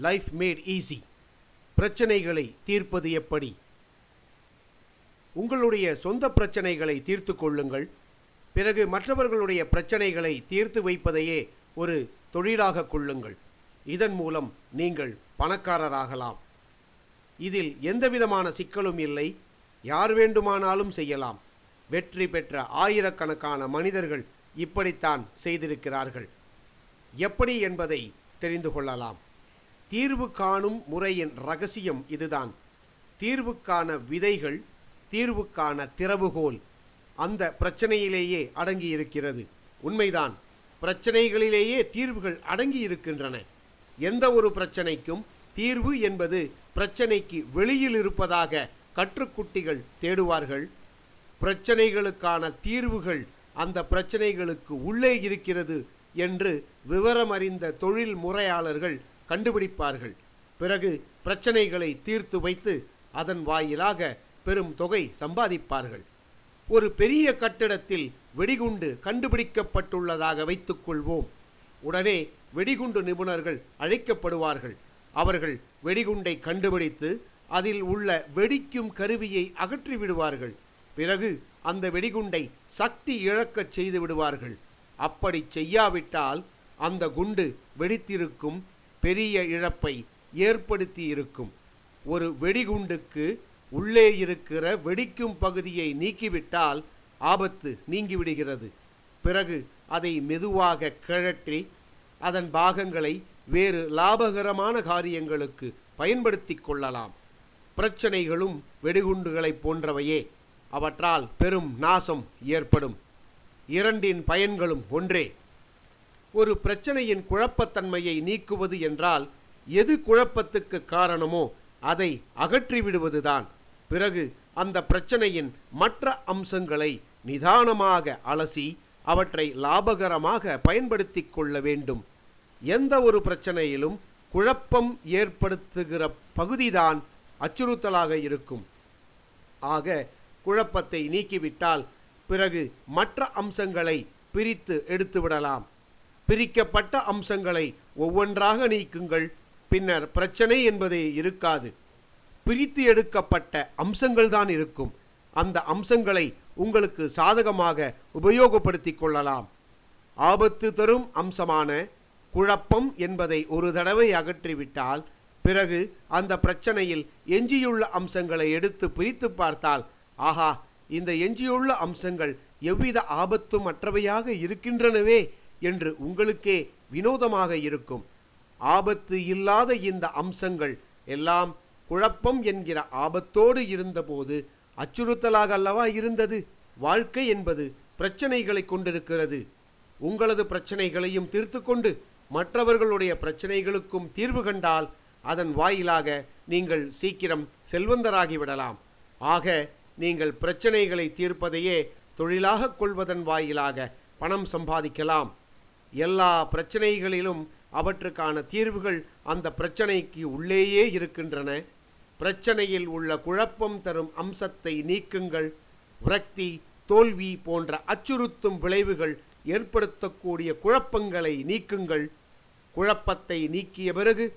Life mat easy பிரச்சனைகளை தீர்ப்பது எப்படி? உங்களுடைய சொந்த பிரச்சனைகளை தீர்த்து கொள்ளுங்கள். பிறகு மற்றவர்களுடைய பிரச்சனைகளை தீர்த்து வைப்பதையே ஒரு தொழிலாக கொள்ளுங்கள். இதன் மூலம் நீங்கள் பணக்காரராகலாம். இதில் எந்தவிதமான சிக்கலும் இல்லை. யார் வேண்டுமானாலும் செய்யலாம். வெற்றி பெற்ற ஆயிரக்கணக்கான மனிதர்கள் இப்படித்தான் செய்திருக்கிறார்கள். எப்படி என்பதை தெரிந்து கொள்ளலாம். தீர்வு காணும் முறையின் ரகசியம் இதுதான். தீர்வுக்கான விதைகள் தீர்வுக்கான திறவுகோல் அந்த பிரச்சனையிலேயே அடங்கி இருக்கிறது உண்மைதான். பிரச்சனைகளிலேயே தீர்வுகள் அடங்கி இருக்கின்றன எந்த ஒரு பிரச்சனைக்கும் தீர்வு என்பது பிரச்சனைக்கு வெளியில் இருப்பதாக கற்றுக்குட்டிகள் தேடுவார்கள். பிரச்சனைகளுக்கான தீர்வுகள் அந்த பிரச்சனைகளுக்கு உள்ளே இருக்கிறது என்று விவரமறிந்த தொழில் முறையாளர்கள் கண்டுபிடிப்பார்கள். பிறகு பிரச்சனைகளை தீர்த்து வைத்து அதன் வாயிலாக பெரும் தொகை சம்பாதிப்பார்கள். ஒரு பெரிய கட்டிடத்தில் வெடிகுண்டு கண்டுபிடிக்கப்பட்டுள்ளதாக வைத்துக்கொள்வோம் உடனே வெடிகுண்டு நிபுணர்கள் அழைக்கப்படுவார்கள். அவர்கள் வெடிகுண்டை கண்டுபிடித்து அதில் உள்ள வெடிக்கும் கருவியை அகற்றி விடுவார்கள். பிறகு அந்த வெடிகுண்டை சக்தி இழக்கச் செய்து விடுவார்கள். அப்படி செய்யாவிட்டால் அந்த குண்டு வெடித்திருக்கும் பெரிய இழப்பை ஏற்படுத்தி இருக்கும் ஒரு வெடிகுண்டுக்கு உள்ளே இருக்கிற வெடிக்கும் பகுதியை நீக்கிவிட்டால் ஆபத்து நீங்கிவிடுகிறது. பிறகு அதை மெதுவாக கிழற்றி அதன் பாகங்களை வேறு லாபகரமான காரியங்களுக்கு பயன்படுத்தி கொள்ளலாம். பிரச்சனைகளும் வெடிகுண்டுகளைப் போன்றவையே. அவற்றால் பெரும் நாசம் ஏற்படும். இரண்டின் பயன்களும் ஒன்றே. ஒரு பிரச்சனையின் குழப்பத்தன்மையை நீக்குவது என்றால் எது குழப்பத்துக்கு காரணமோ அதை அகற்றிவிடுவதுதான். பிறகு அந்த பிரச்சனையின் மற்ற அம்சங்களை நிதானமாக அலசி அவற்றை லாபகரமாக பயன்படுத்தி கொள்ள வேண்டும். எந்த ஒரு பிரச்சனையிலும் குழப்பம் ஏற்படுத்துகிற பகுதிதான் அச்சுறுத்தலாக இருக்கும். ஆக குழப்பத்தை நீக்கிவிட்டால் பிறகு மற்ற அம்சங்களை பிரித்து எடுத்துவிடலாம். பிரிக்கப்பட்ட அம்சங்களை ஒவ்வொன்றாக நீக்குங்கள். பின்னர் பிரச்சனை என்பதே இருக்காது. பிரித்து எடுக்கப்பட்ட அம்சங்கள் தான் இருக்கும். அந்த அம்சங்களை உங்களுக்கு சாதகமாக உபயோகப்படுத்திக் கொள்ளலாம். ஆபத்து தரும் அம்சமான குழப்பம் என்பதை ஒரு தடவை அகற்றிவிட்டால் பிறகு அந்த பிரச்சனையில் எஞ்சியுள்ள அம்சங்களை எடுத்து பிரித்து பார்த்தால் ஆஹா இந்த எஞ்சியுள்ள அம்சங்கள் எவ்வித ஆபத்தும் அற்றவையாக இருக்கின்றனவே என்று உங்களுக்கே வினோதமாக இருக்கும். ஆபத்து இல்லாத இந்த அம்சங்கள் எல்லாம் குழப்பம் என்கிற ஆபத்தோடு இருந்தபோது அச்சுறுத்தலாக அல்லவா இருந்தது? வாழ்க்கை என்பது பிரச்சனைகளை கொண்டிருக்கிறது. உங்களது பிரச்சனைகளையும் தீர்த்து கொண்டு மற்றவர்களுடைய பிரச்சனைகளுக்கும் தீர்வு கண்டால் அதன் வாயிலாக நீங்கள் சீக்கிரம் செல்வந்தராகிவிடலாம் ஆக நீங்கள் பிரச்சனைகளை தீர்ப்பதையே தொழிலாக கொள்வதன் வாயிலாக பணம் சம்பாதிக்கலாம். எல்லா பிரச்சனைகளிலும் அவற்றுக்கான தீர்வுகள் அந்த பிரச்சனைக்கு உள்ளேயே இருக்கின்றன. பிரச்சனையில் உள்ள குழப்பம் தரும் அம்சத்தை நீக்குங்கள். விரக்தி தோல்வி போன்ற அச்சுறுத்தும் விளைவுகள் ஏற்படுத்தக்கூடிய குழப்பங்களை நீக்குங்கள். குழப்பத்தை நீக்கிய பிறகு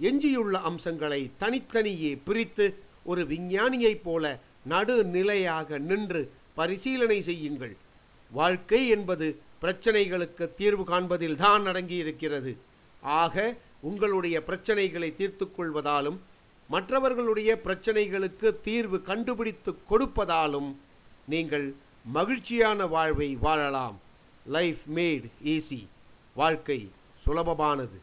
எஞ்சியுள்ள அம்சங்களை தனித்தனியே பிரித்து ஒரு விஞ்ஞானியைப் போல நடுநிலையாக நின்று பரிசீலனை செய்யுங்கள். வாழ்க்கை என்பது பிரச்சனைகளுக்கு தீர்வு காண்பதில் தான் அடங்கியிருக்கிறது. ஆக உங்களுடைய பிரச்சனைகளை தீர்த்து கொள்வதாலும் மற்றவர்களுடைய பிரச்சனைகளுக்கு தீர்வு கண்டுபிடித்து கொடுப்பதாலும் நீங்கள் மகிழ்ச்சியான வாழ்வை வாழலாம். லைஃப் மேட் ஈஸி வாழ்க்கை சுலபமானது.